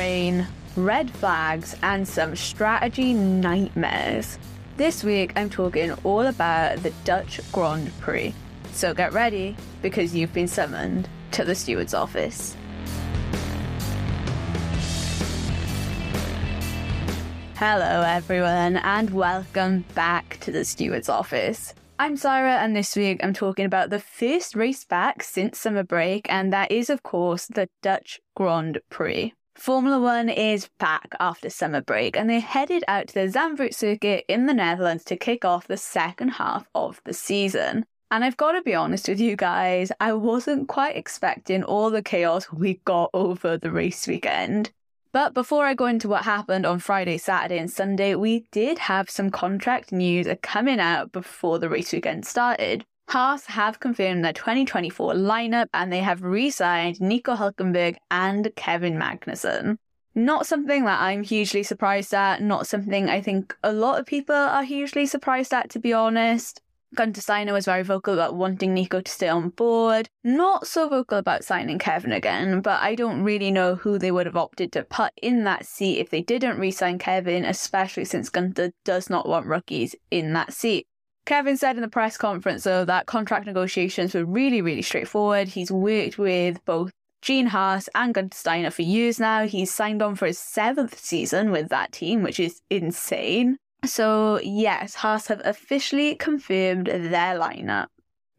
rain, red flags, and some strategy nightmares. This week I'm talking all about the Dutch Grand Prix. So get ready because you've been summoned to the steward's office. Hello, everyone, and welcome back to the steward's office. I'm Sarah, and this week I'm talking about the first race back since summer break, and that is, of course, the Dutch Grand Prix. Formula One is back after summer break, and they headed out to the Zandvoort circuit in the Netherlands to kick off the second half of the season. And I've got to be honest with you guys, I wasn't quite expecting all the chaos we got over the race weekend. But before I go into what happened on Friday, Saturday, and Sunday, we did have some contract news coming out before the race weekend started. Haas have confirmed their 2024 lineup and they have re signed Nico Hulkenberg and Kevin Magnussen. Not something that I'm hugely surprised at, not something I think a lot of people are hugely surprised at, to be honest. Gunter Steiner was very vocal about wanting Nico to stay on board. Not so vocal about signing Kevin again, but I don't really know who they would have opted to put in that seat if they didn't re sign Kevin, especially since Gunter does not want rookies in that seat. Kevin said in the press conference, though, that contract negotiations were really, really straightforward. He's worked with both Gene Haas and Gunter Steiner for years now. He's signed on for his seventh season with that team, which is insane. So, yes, Haas have officially confirmed their lineup.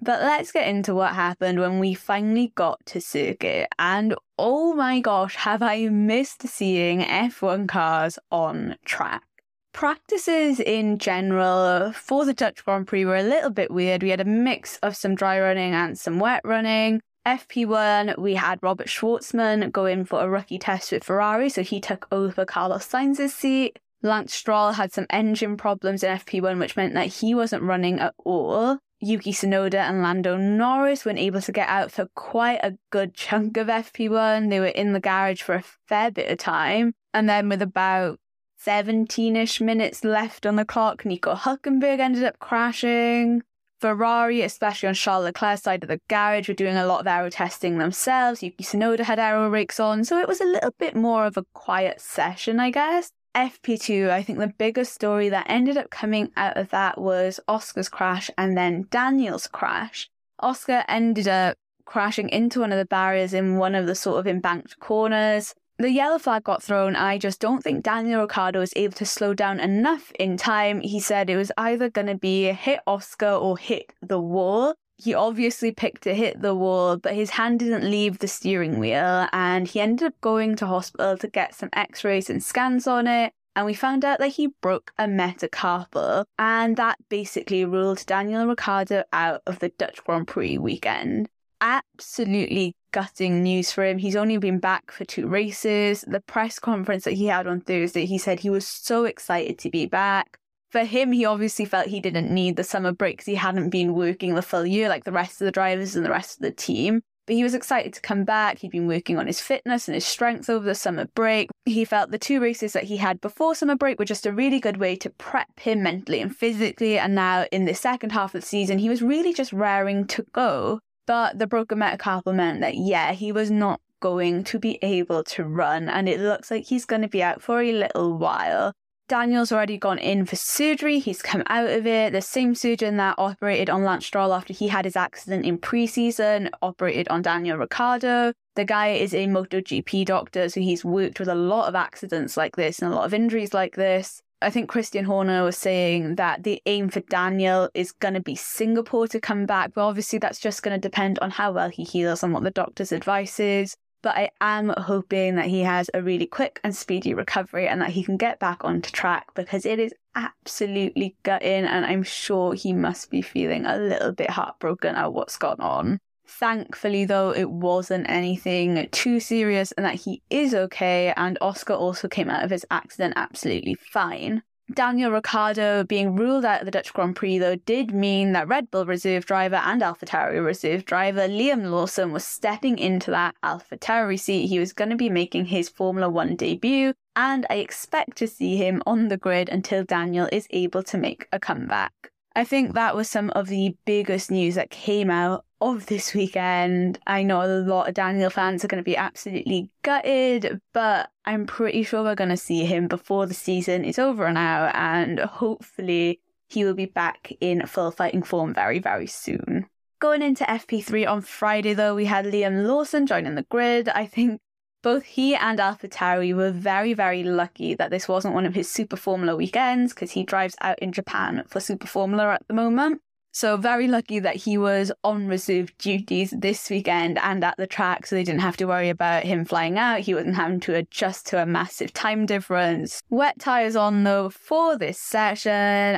But let's get into what happened when we finally got to circuit. And oh my gosh, have I missed seeing F1 cars on track. Practices in general for the Dutch Grand Prix were a little bit weird. We had a mix of some dry running and some wet running. FP1, we had Robert Shwartzman go in for a rookie test with Ferrari, so he took over Carlos Sainz's seat. Lance Stroll had some engine problems in FP1, which meant that he wasn't running at all. Yuki Tsunoda and Lando Norris weren't able to get out for quite a good chunk of FP1. They were in the garage for a fair bit of time. And then with about 17 ish minutes left on the clock, Nico Hulkenberg ended up crashing. Ferrari, especially on Charles Leclerc's side of the garage, were doing a lot of aero testing themselves. Yuki Tsunoda had aero rakes on, so it was a little bit more of a quiet session, I guess. FP2, I think the biggest story that ended up coming out of that was Oscar's crash and then Daniel's crash. Oscar ended up crashing into one of the barriers in one of the sort of embanked corners. The yellow flag got thrown. I just don't think Daniel Ricciardo was able to slow down enough in time. He said it was either going to be hit Oscar or hit the wall he obviously picked to hit the wall, but his hand didn't leave the steering wheel, and he ended up going to hospital to get some x rays and scans on it. And we found out that he broke a metacarpal, and that basically ruled Daniel Ricciardo out of the Dutch Grand Prix weekend. Absolutely gutting news for him. He's only been back for two races. The press conference that he had on Thursday, he said he was so excited to be back for him, he obviously felt he didn't need the summer break because he hadn't been working the full year like the rest of the drivers and the rest of the team. But he was excited to come back. He'd been working on his fitness and his strength over the summer break. He felt the two races that he had before summer break were just a really good way to prep him mentally and physically. And now in the second half of the season, he was really just raring to go. But the broken metacarpal meant that, yeah, he was not going to be able to run. And it looks like he's going to be out for a little while. Daniel's already gone in for surgery. He's come out of it. The same surgeon that operated on Lance Stroll after he had his accident in preseason operated on Daniel Ricciardo. The guy is a MotoGP doctor, so he's worked with a lot of accidents like this and a lot of injuries like this. I think Christian Horner was saying that the aim for Daniel is going to be Singapore to come back, but obviously that's just going to depend on how well he heals and what the doctor's advice is but I am hoping that he has a really quick and speedy recovery and that he can get back onto track because it is absolutely gutting and I'm sure he must be feeling a little bit heartbroken at what's gone on. Thankfully, though, it wasn't anything too serious and that he is okay, and Oscar also came out of his accident absolutely fine. Daniel Ricciardo being ruled out of the Dutch Grand Prix, though, did mean that Red Bull reserve driver and AlphaTauri reserve driver Liam Lawson was stepping into that AlphaTauri seat. He was going to be making his Formula One debut, and I expect to see him on the grid until Daniel is able to make a comeback. I think that was some of the biggest news that came out of this weekend. I know a lot of Daniel fans are going to be absolutely gutted, but I'm pretty sure we're going to see him before the season is over now, and hopefully he will be back in full fighting form very, very soon. Going into FP3 on Friday, though, we had Liam Lawson joining the grid. I think both he and AlphaTauri were very, very lucky that this wasn't one of his Super Formula weekends because he drives out in Japan for Super Formula at the moment. So, very lucky that he was on reserve duties this weekend and at the track, so they didn't have to worry about him flying out. He wasn't having to adjust to a massive time difference. Wet tyres on though for this session,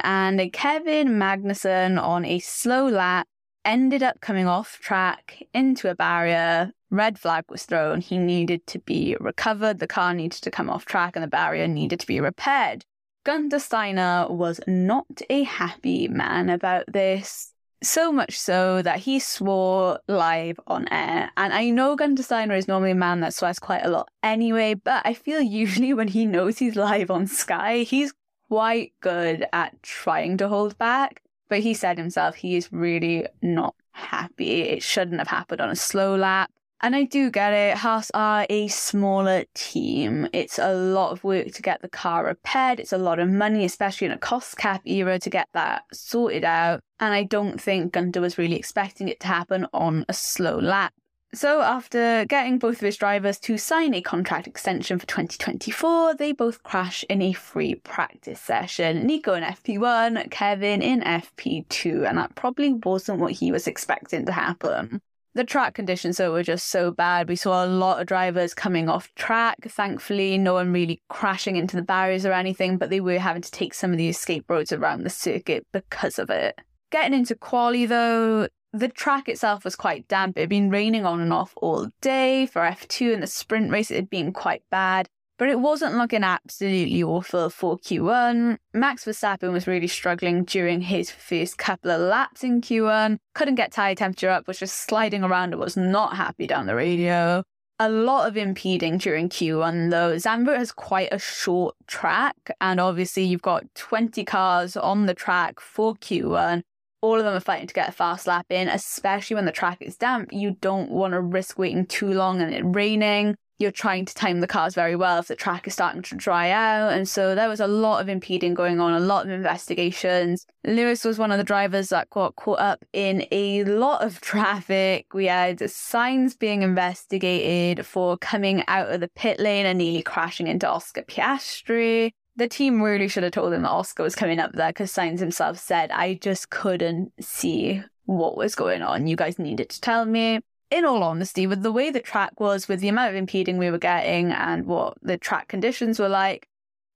and Kevin Magnussen on a slow lap ended up coming off track into a barrier. Red flag was thrown. He needed to be recovered. The car needed to come off track and the barrier needed to be repaired. Gunther Steiner was not a happy man about this. So much so that he swore live on air. And I know Gunther Steiner is normally a man that swears quite a lot anyway, but I feel usually when he knows he's live on Sky, he's quite good at trying to hold back. But he said himself he is really not happy. It shouldn't have happened on a slow lap. And I do get it. Haas are a smaller team. It's a lot of work to get the car repaired. It's a lot of money, especially in a cost cap era, to get that sorted out. And I don't think Gunther was really expecting it to happen on a slow lap. So, after getting both of his drivers to sign a contract extension for 2024, they both crash in a free practice session. Nico in FP1, Kevin in FP2, and that probably wasn't what he was expecting to happen. The track conditions, though, were just so bad. We saw a lot of drivers coming off track. Thankfully, no one really crashing into the barriers or anything, but they were having to take some of the escape roads around the circuit because of it. Getting into quali, though, the track itself was quite damp. It had been raining on and off all day. For F2 and the sprint race, it had been quite bad. But it wasn't looking absolutely awful for Q1. Max Verstappen was really struggling during his first couple of laps in Q1. Couldn't get tyre temperature up, was just sliding around and was not happy down the radio. A lot of impeding during Q1 though. Zandvoort has quite a short track, and obviously you've got 20 cars on the track for Q1 all of them are fighting to get a fast lap in, especially when the track is damp. You don't want to risk waiting too long and it raining. You're trying to time the cars very well if the track is starting to dry out. And so there was a lot of impeding going on, a lot of investigations. Lewis was one of the drivers that got caught up in a lot of traffic. We had Sainz being investigated for coming out of the pit lane and nearly crashing into Oscar Piastri the team really should have told him that Oscar was coming up there because Sainz himself said, I just couldn't see what was going on. You guys needed to tell me. In all honesty, with the way the track was, with the amount of impeding we were getting and what the track conditions were like,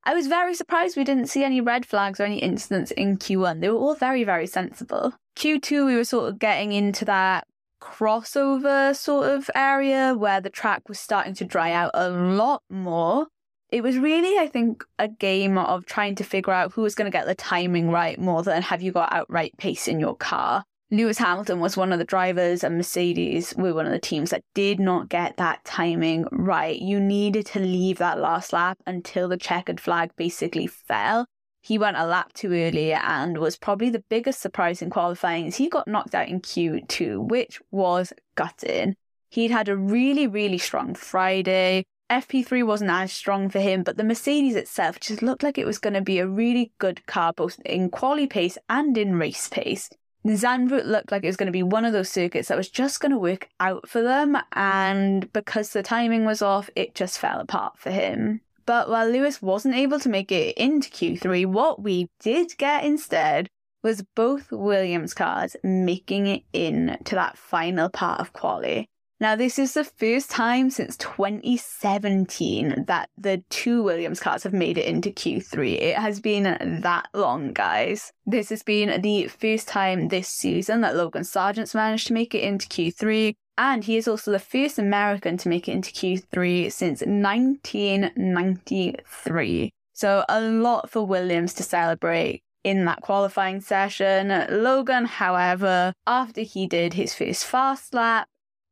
I was very surprised we didn't see any red flags or any incidents in Q1. They were all very, very sensible. Q2, we were sort of getting into that crossover sort of area where the track was starting to dry out a lot more it was really, I think, a game of trying to figure out who was going to get the timing right more than have you got outright pace in your car. Lewis Hamilton was one of the drivers, and Mercedes were one of the teams that did not get that timing right. You needed to leave that last lap until the checkered flag basically fell. He went a lap too early and was probably the biggest surprise in qualifying he got knocked out in Q2, which was gutting. He'd had a really, really strong Friday. FP3 wasn't as strong for him, but the Mercedes itself just looked like it was going to be a really good car, both in quali pace and in race pace. Zandvoort looked like it was going to be one of those circuits that was just going to work out for them, and because the timing was off, it just fell apart for him. But while Lewis wasn't able to make it into Q3, what we did get instead was both Williams cars making it in to that final part of quali. Now, this is the first time since 2017 that the two Williams cars have made it into Q3. It has been that long, guys. This has been the first time this season that Logan Sargeant's managed to make it into Q3, and he is also the first American to make it into Q3 since 1993. So, a lot for Williams to celebrate in that qualifying session. Logan, however, after he did his first fast lap,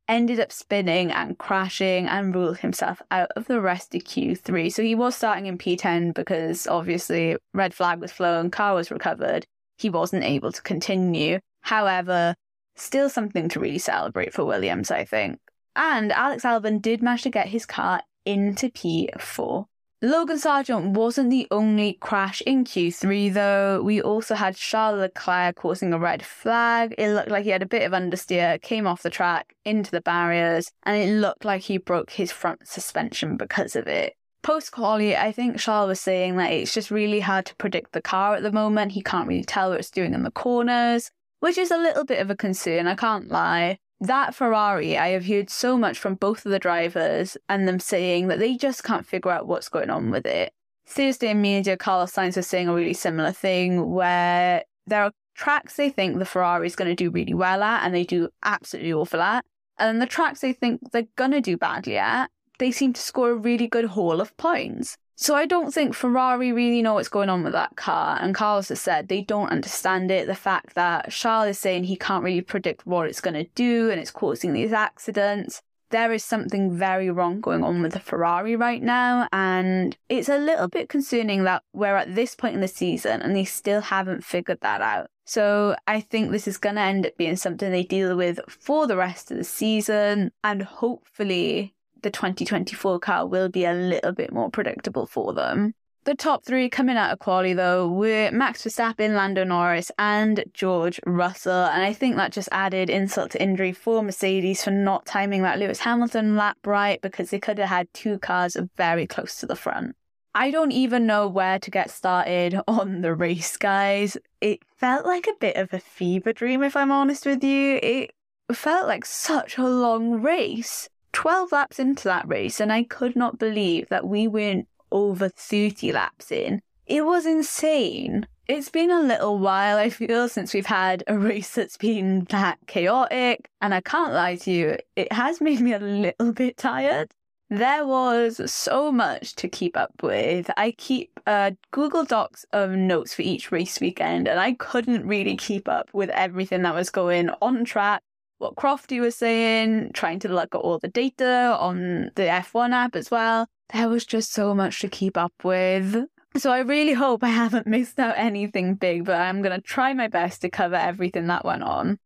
ended up spinning and crashing and ruled himself out of the rest of Q3. So he was starting in P10 because obviously red flag was flown, car was recovered. he wasn't able to continue. However, still something to really celebrate for Williams, I think. And Alex Albon did manage to get his car into P4. Logan Sargeant wasn't the only crash in Q3 though. We also had Charles Leclerc causing a red flag. It looked like he had a bit of understeer, came off the track into the barriers, and it looked like he broke his front suspension because of it. Post quali, I think Charles was saying that it's just really hard to predict the car at the moment. He can't really tell what it's doing in the corners, which is a little bit of a concern, I can't lie that Ferrari, I have heard so much from both of the drivers and them saying that they just can't figure out what's going on with it. Thursday in media, Carlos Sainz was saying a really similar thing where there are tracks they think the Ferrari is going to do really well at and they do absolutely awful at. And the tracks they think they're going to do badly at, they seem to score a really good haul of points. So I don't think Ferrari really know what's going on with that car. And Carlos has said they don't understand it. The fact that Charles is saying he can't really predict what it's going to do and it's causing these accidents. There is something very wrong going on with the Ferrari right now. And it's a little bit concerning that we're at this point in the season and they still haven't figured that out. So I think this is going to end up being something they deal with for the rest of the season. And hopefully the 2024 car will be a little bit more predictable for them. The top three coming out of quali though were Max Verstappen, Lando Norris, and George Russell, and I think that just added insult to injury for Mercedes for not timing that Lewis Hamilton lap right because they could have had two cars very close to the front. I don't even know where to get started on the race, guys. It felt like a bit of a fever dream, if I'm honest with you. It felt like such a long race. 12 laps into that race, and I could not believe that we weren't over 30 laps in. It was insane. It's been a little while, I feel, since we've had a race that's been that chaotic, and I can't lie to you, it has made me a little bit tired. There was so much to keep up with. I keep uh, Google Docs of notes for each race weekend, and I couldn't really keep up with everything that was going on track what Crofty was saying, trying to look at all the data on the F1 app as well. There was just so much to keep up with. So I really hope I haven't missed out anything big, but I'm going to try my best to cover everything that went on.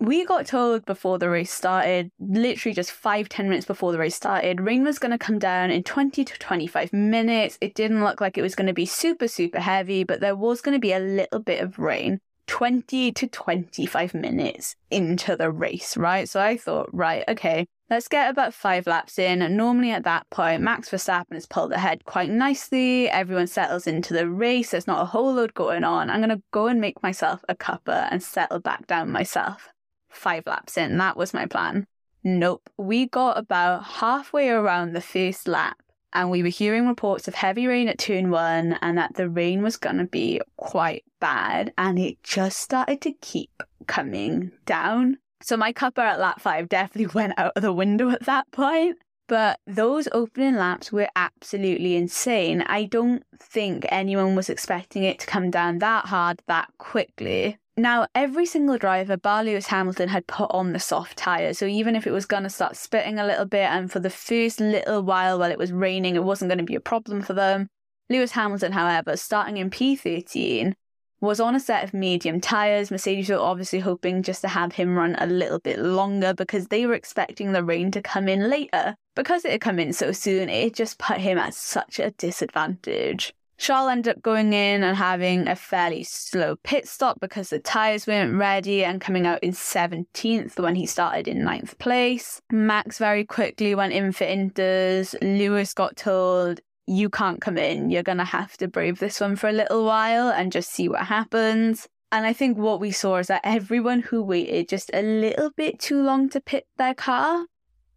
We got told before the race started, literally just five, ten minutes before the race started, rain was going to come down in 20 to 25 minutes. It didn't look like it was going to be super, super heavy, but there was going to be a little bit of rain. 20 to 25 minutes into the race, right? So I thought, right, okay, let's get about five laps in. And normally at that point, Max Verstappen has pulled ahead quite nicely. Everyone settles into the race. There's not a whole load going on. I'm going to go and make myself a cuppa and settle back down myself. Five laps in, that was my plan. Nope, we got about halfway around the first lap and we were hearing reports of heavy rain at turn one and that the rain was going to be quite bad and it just started to keep coming down. So my cuppa at lap five definitely went out of the window at that point. But those opening laps were absolutely insane. I don't think anyone was expecting it to come down that hard that quickly. Now, every single driver, bar Lewis Hamilton, had put on the soft tyre. So even if it was going to start spitting a little bit, and for the first little while while it was raining, it wasn't going to be a problem for them. Lewis Hamilton, however, starting in P13, was on a set of medium tyres. Mercedes were obviously hoping just to have him run a little bit longer because they were expecting the rain to come in later. Because it had come in so soon, it just put him at such a disadvantage. Charles ended up going in and having a fairly slow pit stop because the tyres weren't ready and coming out in 17th when he started in 9th place. Max very quickly went in for inters. Lewis got told, You can't come in. You're going to have to brave this one for a little while and just see what happens. And I think what we saw is that everyone who waited just a little bit too long to pit their car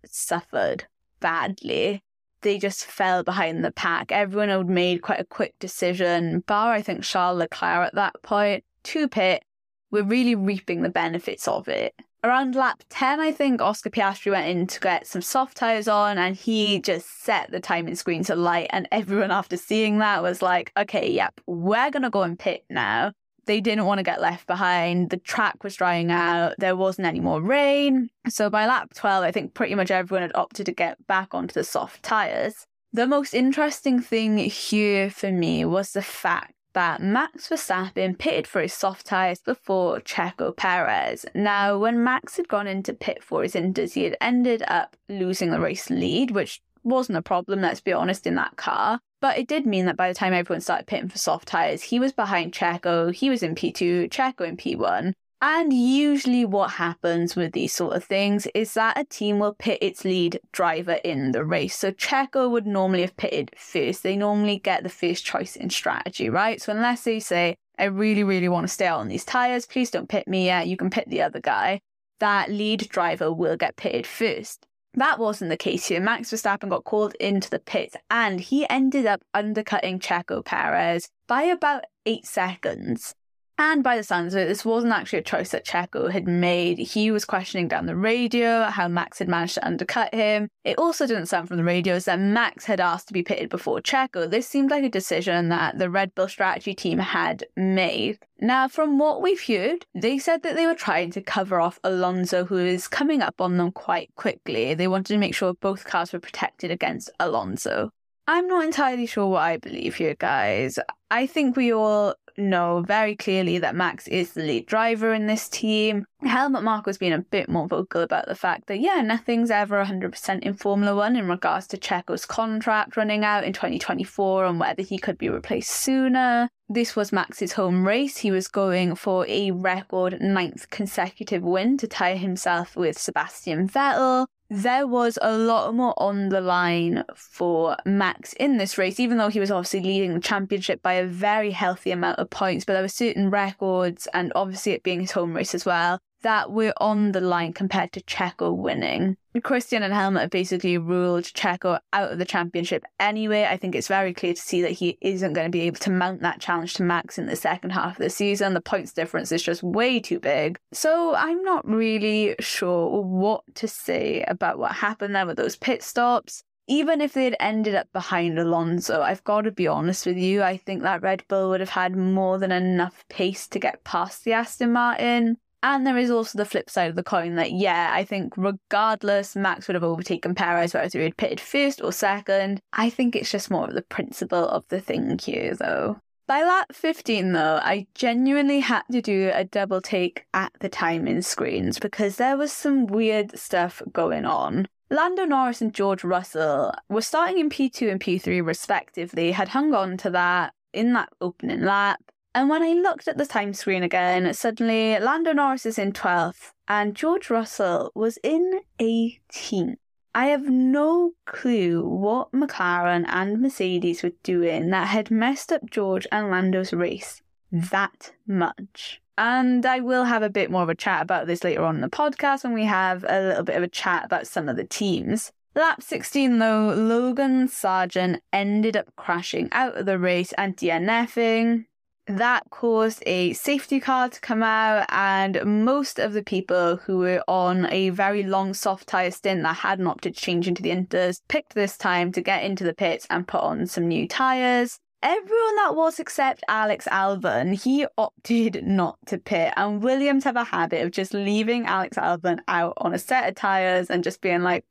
suffered badly they just fell behind the pack. Everyone had made quite a quick decision, bar I think Charles Leclerc at that point, to pit. We're really reaping the benefits of it. Around lap 10, I think Oscar Piastri went in to get some soft tyres on and he just set the timing screen to light. And everyone, after seeing that, was like, okay, yep, we're going to go and pit now. They didn't want to get left behind. The track was drying out. There wasn't any more rain. So by lap 12, I think pretty much everyone had opted to get back onto the soft tyres. The most interesting thing here for me was the fact that Max Verstappen pitted for his soft tyres before Checo Perez. Now, when Max had gone into pit for his inters, he had ended up losing the race lead, which wasn't a problem, let's be honest, in that car. But it did mean that by the time everyone started pitting for soft tyres, he was behind Checo, he was in P2, Checo in P1. And usually, what happens with these sort of things is that a team will pit its lead driver in the race. So, Checo would normally have pitted first. They normally get the first choice in strategy, right? So, unless they say, I really, really want to stay out on these tyres, please don't pit me yet, you can pit the other guy, that lead driver will get pitted first. That wasn't the case here. Max Verstappen got called into the pit and he ended up undercutting Checo Perez by about eight seconds. And by the sounds of it, this wasn't actually a choice that Checo had made. He was questioning down the radio how Max had managed to undercut him. It also didn't sound from the radios that Max had asked to be pitted before Checo. This seemed like a decision that the Red Bull strategy team had made. Now, from what we've heard, they said that they were trying to cover off Alonso, who is coming up on them quite quickly. They wanted to make sure both cars were protected against Alonso. I'm not entirely sure what I believe here, guys. I think we all know very clearly that Max is the lead driver in this team. Helmut Marko's been a bit more vocal about the fact that, yeah, nothing's ever 100% in Formula One in regards to Checo's contract running out in 2024 and whether he could be replaced sooner. This was Max's home race. He was going for a record ninth consecutive win to tie himself with Sebastian Vettel there was a lot more on the line for Max in this race, even though he was obviously leading the championship by a very healthy amount of points. But there were certain records, and obviously it being his home race as well, that were on the line compared to Checo winning. Christian and Helmut basically ruled Checo out of the championship anyway. I think it's very clear to see that he isn't going to be able to mount that challenge to Max in the second half of the season. The points difference is just way too big. So I'm not really sure what to say about what happened there with those pit stops even if they had ended up behind Alonso, I've got to be honest with you, I think that Red Bull would have had more than enough pace to get past the Aston Martin. And there is also the flip side of the coin that, yeah, I think regardless, Max would have overtaken Perez, whether he had pitted first or second. I think it's just more of the principle of the thing here, though. By lap 15, though, I genuinely had to do a double take at the timing screens because there was some weird stuff going on. Lando Norris and George Russell were starting in P2 and P3 respectively, had hung on to that in that opening lap. And when I looked at the time screen again, suddenly Lando Norris is in 12th and George Russell was in 18th. I have no clue what McLaren and Mercedes were doing that had messed up George and Lando's race that much. And I will have a bit more of a chat about this later on in the podcast when we have a little bit of a chat about some of the teams. Lap 16, though, Logan Sargeant ended up crashing out of the race and DNFing that caused a safety car to come out, and most of the people who were on a very long soft tyre stint that hadn't opted to change into the inters picked this time to get into the pits and put on some new tyres. Everyone that was except Alex Albon, he opted not to pit, and Williams have a habit of just leaving Alex Albon out on a set of tyres and just being like,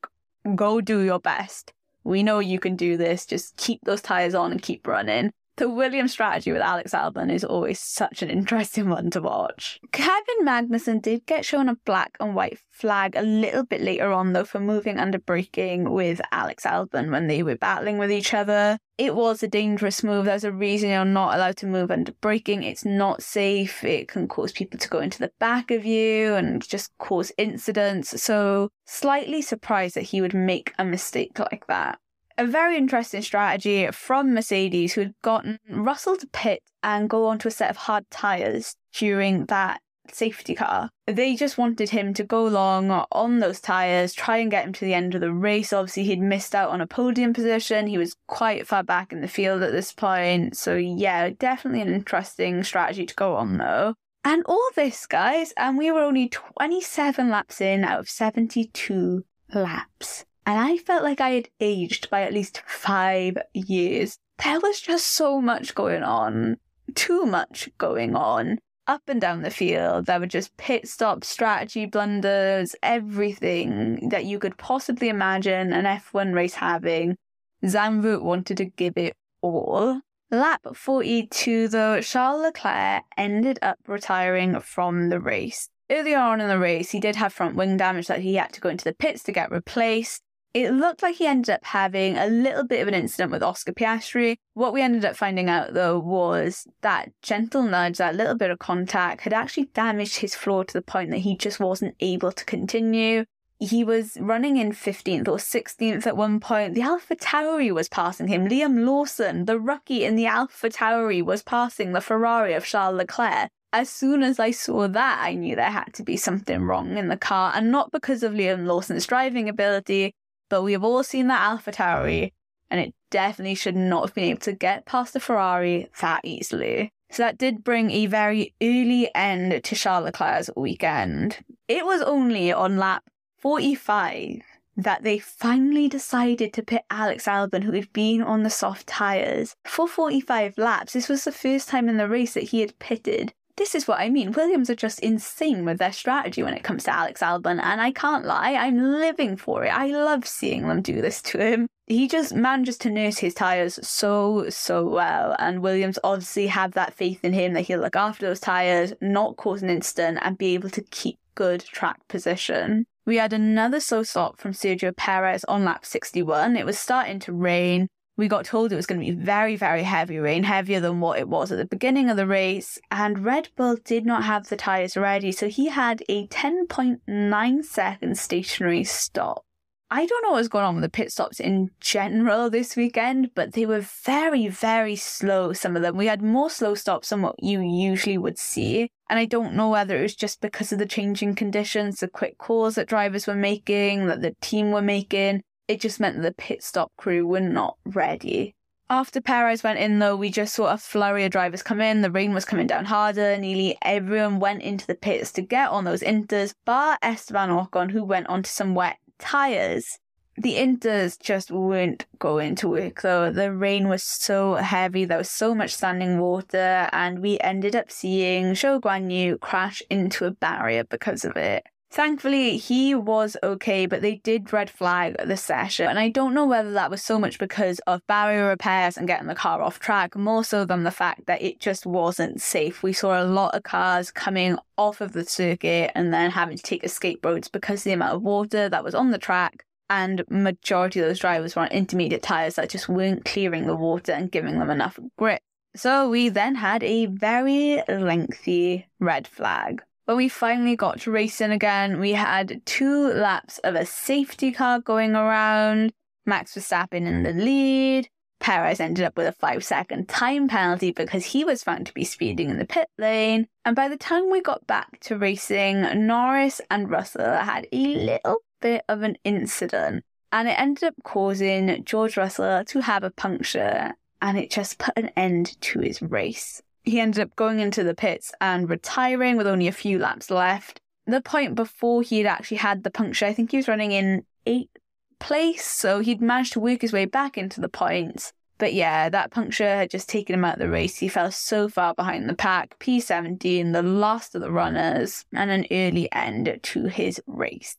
go do your best. We know you can do this, just keep those tyres on and keep running the Williams strategy with Alex Albon is always such an interesting one to watch. Kevin Magnussen did get shown a black and white flag a little bit later on, though, for moving under braking with Alex Albon when they were battling with each other. It was a dangerous move. There's a reason you're not allowed to move under braking. It's not safe. It can cause people to go into the back of you and just cause incidents. So, slightly surprised that he would make a mistake like that a very interesting strategy from Mercedes, who had gotten Russell to pit and go onto a set of hard tyres during that safety car. They just wanted him to go long on those tyres, try and get him to the end of the race. Obviously, he'd missed out on a podium position. He was quite far back in the field at this point. So, yeah, definitely an interesting strategy to go on, though. And all this, guys, and we were only 27 laps in out of 72 laps and I felt like I had aged by at least five years. There was just so much going on, too much going on. Up and down the field, there were just pit stop strategy blunders, everything that you could possibly imagine an F1 race having. Zandvoort wanted to give it all. Lap 42, though, Charles Leclerc ended up retiring from the race. Earlier on in the race, he did have front wing damage that he had to go into the pits to get replaced. It looked like he ended up having a little bit of an incident with Oscar Piastri. What we ended up finding out though was that gentle nudge, that little bit of contact, had actually damaged his floor to the point that he just wasn't able to continue he was running in 15th or 16th at one point. The Alpha Tauri was passing him. Liam Lawson, the rookie in the Alpha Tauri, was passing the Ferrari of Charles Leclerc. As soon as I saw that, I knew there had to be something wrong in the car, and not because of Liam Lawson's driving ability, but we have all seen that Alpha Tauri, and it definitely should not have been able to get past the Ferrari that easily. So that did bring a very early end to Charles Leclerc's weekend. It was only on lap 45 that they finally decided to pit Alex Albon, who had been on the soft tyres, for 45 laps. This was the first time in the race that he had pitted. This is what I mean. Williams are just insane with their strategy when it comes to Alex Albon, and I can't lie, I'm living for it. I love seeing them do this to him. He just manages to nurse his tyres so, so well, and Williams obviously have that faith in him that he'll look after those tyres, not cause an incident, and be able to keep good track position. We had another slow stop from Sergio Perez on lap 61. It was starting to rain. We got told it was going to be very, very heavy rain, heavier than what it was at the beginning of the race. And Red Bull did not have the tyres ready, so he had a 10.9 second stationary stop. I don't know what's going on with the pit stops in general this weekend, but they were very, very slow, some of them. We had more slow stops than what you usually would see. And I don't know whether it was just because of the changing conditions, the quick calls that drivers were making, that the team were making. It just meant that the pit stop crew were not ready. After Perez went in, though, we just saw a flurry of drivers come in. The rain was coming down harder. Nearly everyone went into the pits to get on those inters, bar Esteban Ocon, who went onto some wet tyres. The inters just weren't going to work though. The rain was so heavy, there was so much standing water, and we ended up seeing Zhou Guanyu crash into a barrier because of it. Thankfully, he was okay, but they did red flag the session. And I don't know whether that was so much because of barrier repairs and getting the car off track, more so than the fact that it just wasn't safe. We saw a lot of cars coming off of the circuit and then having to take escape roads because the amount of water that was on the track. And majority of those drivers were on intermediate tyres that just weren't clearing the water and giving them enough grip. So we then had a very lengthy red flag. When we finally got to racing again, we had two laps of a safety car going around, Max Verstappen in the lead. Perez ended up with a five second time penalty because he was found to be speeding in the pit lane. And by the time we got back to racing, Norris and Russell had a little bit of an incident. And it ended up causing George Russell to have a puncture, and it just put an end to his race he ended up going into the pits and retiring with only a few laps left. The point before he had actually had the puncture, I think he was running in eighth place, so he'd managed to work his way back into the points. But yeah, that puncture had just taken him out of the race. He fell so far behind the pack. P17, the last of the runners, and an early end to his race.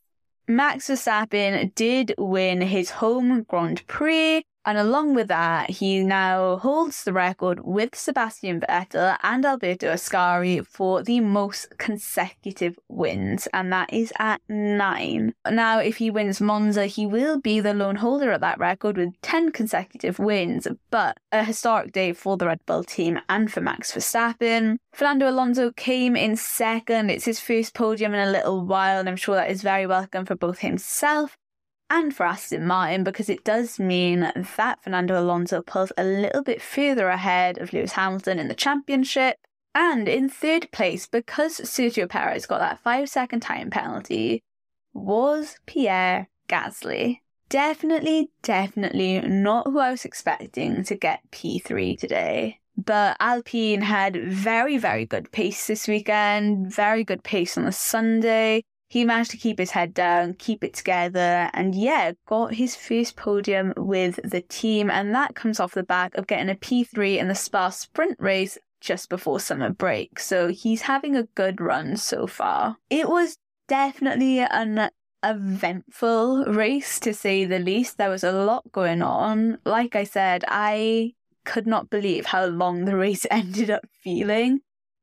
Max Verstappen did win his home Grand Prix, and along with that, he now holds the record with Sebastian Vettel and Alberto Ascari for the most consecutive wins, and that is at nine. Now, if he wins Monza, he will be the lone holder of that record with 10 consecutive wins, but a historic day for the Red Bull team and for Max Verstappen. Fernando Alonso came in second. It's his first podium in a little while, and I'm sure that is very welcome for both himself and for Aston Martin because it does mean that Fernando Alonso pulls a little bit further ahead of Lewis Hamilton in the championship. And in third place, because Sergio Perez got that five second time penalty, was Pierre Gasly. Definitely, definitely not who I was expecting to get P3 today. But Alpine had very, very good pace this weekend, very good pace on the Sunday he managed to keep his head down, keep it together, and yeah, got his first podium with the team. And that comes off the back of getting a P3 in the Spa sprint race just before summer break. So he's having a good run so far. It was definitely an eventful race to say the least. There was a lot going on. Like I said, I could not believe how long the race ended up feeling.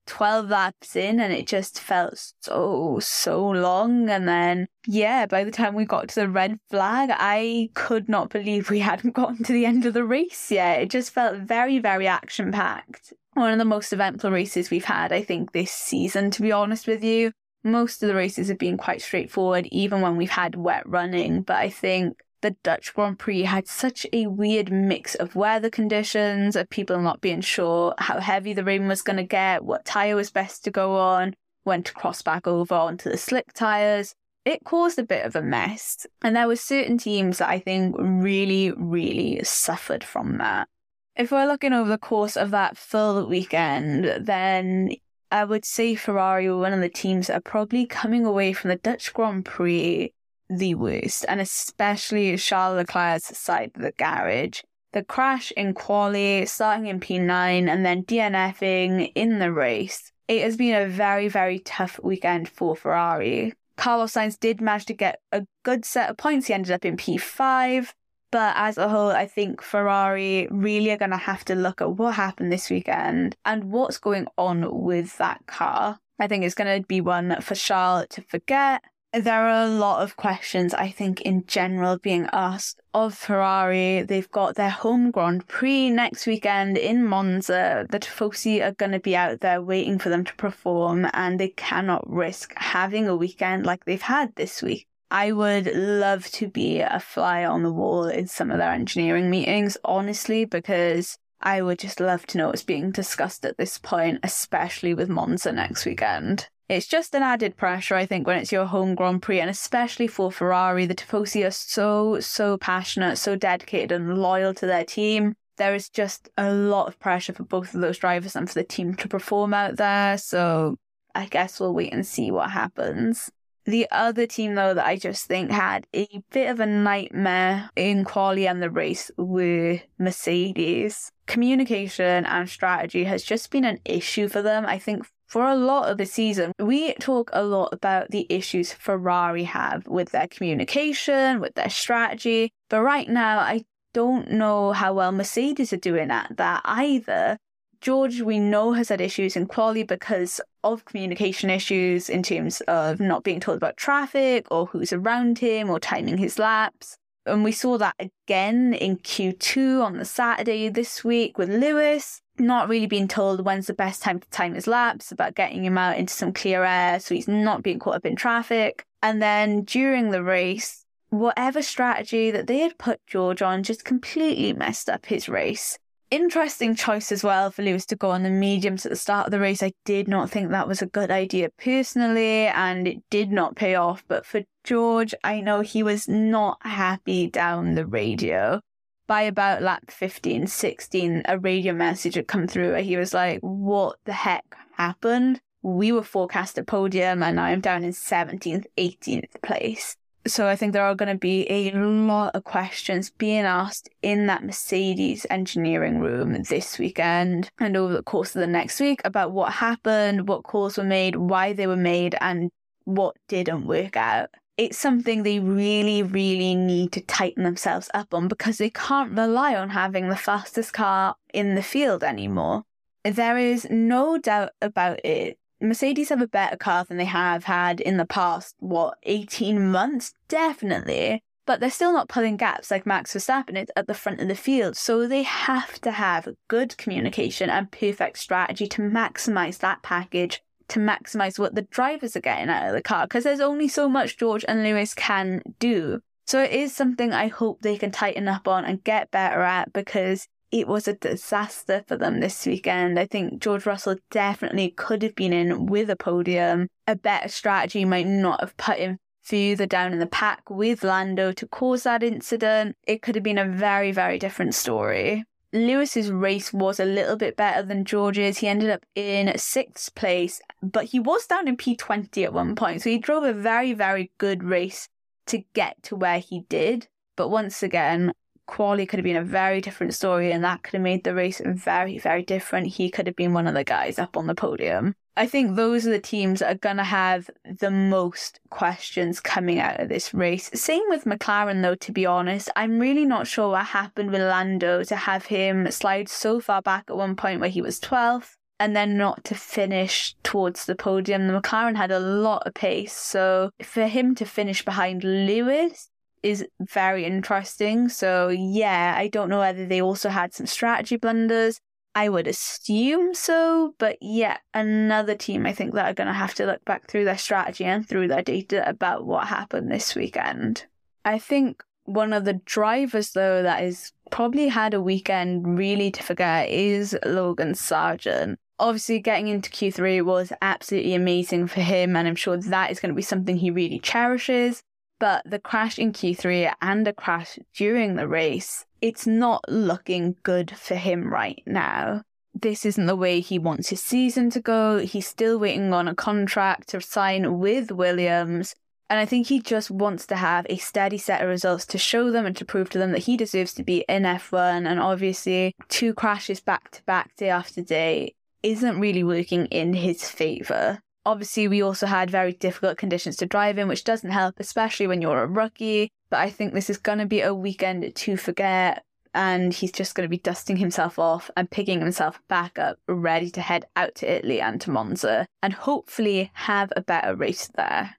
12 laps in and it just felt so, so long. And then, yeah, by the time we got to the red flag, I could not believe we hadn't gotten to the end of the race yet. It just felt very, very action packed. One of the most eventful races we've had, I think, this season, to be honest with you. Most of the races have been quite straightforward, even when we've had wet running. But I think the Dutch Grand Prix had such a weird mix of weather conditions, of people not being sure how heavy the rain was going to get, what tyre was best to go on, when to cross back over onto the slick tyres. It caused a bit of a mess. And there were certain teams that I think really, really suffered from that. If we're looking over the course of that full weekend, then I would say Ferrari were one of the teams that are probably coming away from the Dutch Grand Prix the worst, and especially Charles Leclerc's side of the garage. The crash in quali, starting in P9 and then DNFing in the race. It has been a very, very tough weekend for Ferrari. Carlos Sainz did manage to get a good set of points. He ended up in P5. But as a whole, I think Ferrari really are going to have to look at what happened this weekend and what's going on with that car. I think it's going to be one for Charles to forget there are a lot of questions, I think, in general being asked of Ferrari. They've got their home Grand Prix next weekend in Monza. The Tifosi are going to be out there waiting for them to perform, and they cannot risk having a weekend like they've had this week. I would love to be a fly on the wall in some of their engineering meetings, honestly, because I would just love to know what's being discussed at this point, especially with Monza next weekend. It's just an added pressure, I think, when it's your home Grand Prix, and especially for Ferrari. The Tifosi are so, so passionate, so dedicated, and loyal to their team. There is just a lot of pressure for both of those drivers and for the team to perform out there. So I guess we'll wait and see what happens. The other team, though, that I just think had a bit of a nightmare in quali and the race were Mercedes. Communication and strategy has just been an issue for them. I think for a lot of the season, we talk a lot about the issues Ferrari have with their communication, with their strategy. But right now, I don't know how well Mercedes are doing at that either. George, we know, has had issues in quali because of communication issues in terms of not being told about traffic or who's around him or timing his laps. And we saw that again in Q2 on the Saturday this week with Lewis not really being told when's the best time to time his laps, about getting him out into some clear air so he's not being caught up in traffic. And then during the race, whatever strategy that they had put George on just completely messed up his race. Interesting choice as well for Lewis to go on the mediums at the start of the race. I did not think that was a good idea personally, and it did not pay off. But for George, I know he was not happy down the radio by about lap 15, 16, a radio message had come through where he was like, What the heck happened? We were forecast a podium and I'm down in 17th, 18th place. So I think there are going to be a lot of questions being asked in that Mercedes engineering room this weekend and over the course of the next week about what happened, what calls were made, why they were made, and what didn't work out it's something they really, really need to tighten themselves up on because they can't rely on having the fastest car in the field anymore. There is no doubt about it. Mercedes have a better car than they have had in the past, what, 18 months? Definitely. But they're still not pulling gaps like Max Verstappen is at the front of the field. So they have to have good communication and perfect strategy to maximize that package to maximize what the drivers are getting out of the car because there's only so much George and Lewis can do. So it is something I hope they can tighten up on and get better at because it was a disaster for them this weekend. I think George Russell definitely could have been in with a podium. A better strategy might not have put him further down in the pack with Lando to cause that incident. It could have been a very, very different story. Lewis's race was a little bit better than George's. He ended up in sixth place, but he was down in P20 at one point. So he drove a very, very good race to get to where he did. But once again, Quali could have been a very different story, and that could have made the race very, very different. He could have been one of the guys up on the podium. I think those are the teams that are going to have the most questions coming out of this race. Same with McLaren, though, to be honest. I'm really not sure what happened with Lando to have him slide so far back at one point where he was 12th and then not to finish towards the podium. The McLaren had a lot of pace, so for him to finish behind Lewis is very interesting. So, yeah, I don't know whether they also had some strategy blunders. I would assume so, but yeah, another team I think that are going to have to look back through their strategy and through their data about what happened this weekend. I think one of the drivers, though, that has probably had a weekend really to forget is Logan Sargeant. Obviously, getting into Q3 was absolutely amazing for him, and I'm sure that is going to be something he really cherishes. But the crash in Q3 and a crash during the race it's not looking good for him right now. This isn't the way he wants his season to go. He's still waiting on a contract to sign with Williams. And I think he just wants to have a steady set of results to show them and to prove to them that he deserves to be in F1. And obviously, two crashes back to back, day after day, isn't really working in his favour. Obviously, we also had very difficult conditions to drive in, which doesn't help, especially when you're a rookie. But I think this is going to be a weekend to forget. And he's just going to be dusting himself off and picking himself back up, ready to head out to Italy and to Monza and hopefully have a better race there.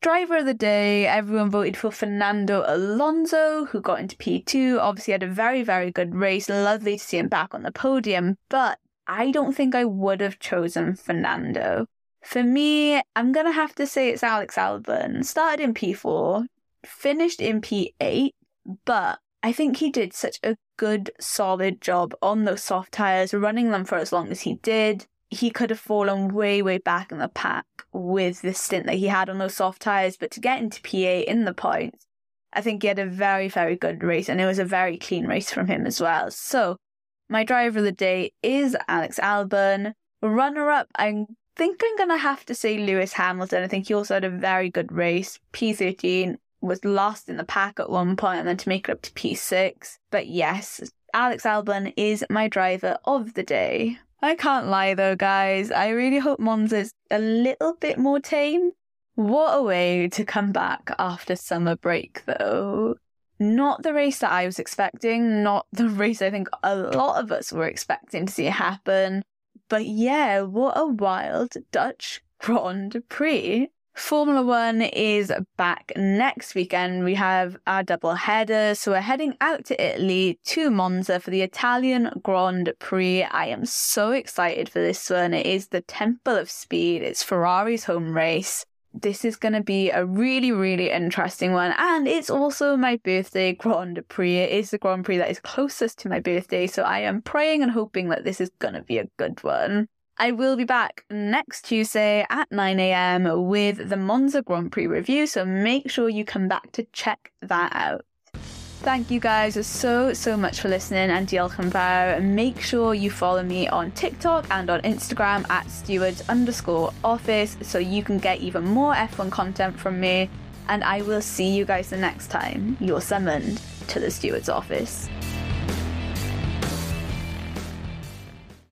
Driver of the day, everyone voted for Fernando Alonso, who got into P2. Obviously, had a very, very good race. Lovely to see him back on the podium, but I don't think I would have chosen Fernando. For me, I'm going to have to say it's Alex Albon. Started in P4, finished in P8, but I think he did such a good, solid job on those soft tyres, running them for as long as he did. He could have fallen way, way back in the pack with the stint that he had on those soft tyres, but to get into P8 in the points, I think he had a very, very good race, and it was a very clean race from him as well. So, my driver of the day is Alex Albon. Runner up, I think I'm going to have to say Lewis Hamilton. I think he also had a very good race. P13, was lost in the pack at one point and then to make it up to P6. But yes, Alex Albon is my driver of the day. I can't lie though, guys. I really hope Monza's a little bit more tame. What a way to come back after summer break, though. Not the race that I was expecting, not the race I think a lot of us were expecting to see happen. But yeah, what a wild Dutch Grand Prix. Formula One is back next weekend. We have our double header. So we're heading out to Italy to Monza for the Italian Grand Prix. I am so excited for this one. It is the Temple of Speed. It's Ferrari's home race. This is going to be a really, really interesting one. And it's also my birthday Grand Prix. It is the Grand Prix that is closest to my birthday. So I am praying and hoping that this is going to be a good one. I will be back next Tuesday at 9am with the Monza Grand Prix review, so make sure you come back to check that out. Thank you guys so, so much for listening and diolch Make sure you follow me on TikTok and on Instagram at stewards underscore office so you can get even more F1 content from me. And I will see you guys the next time you're summoned to the steward's office.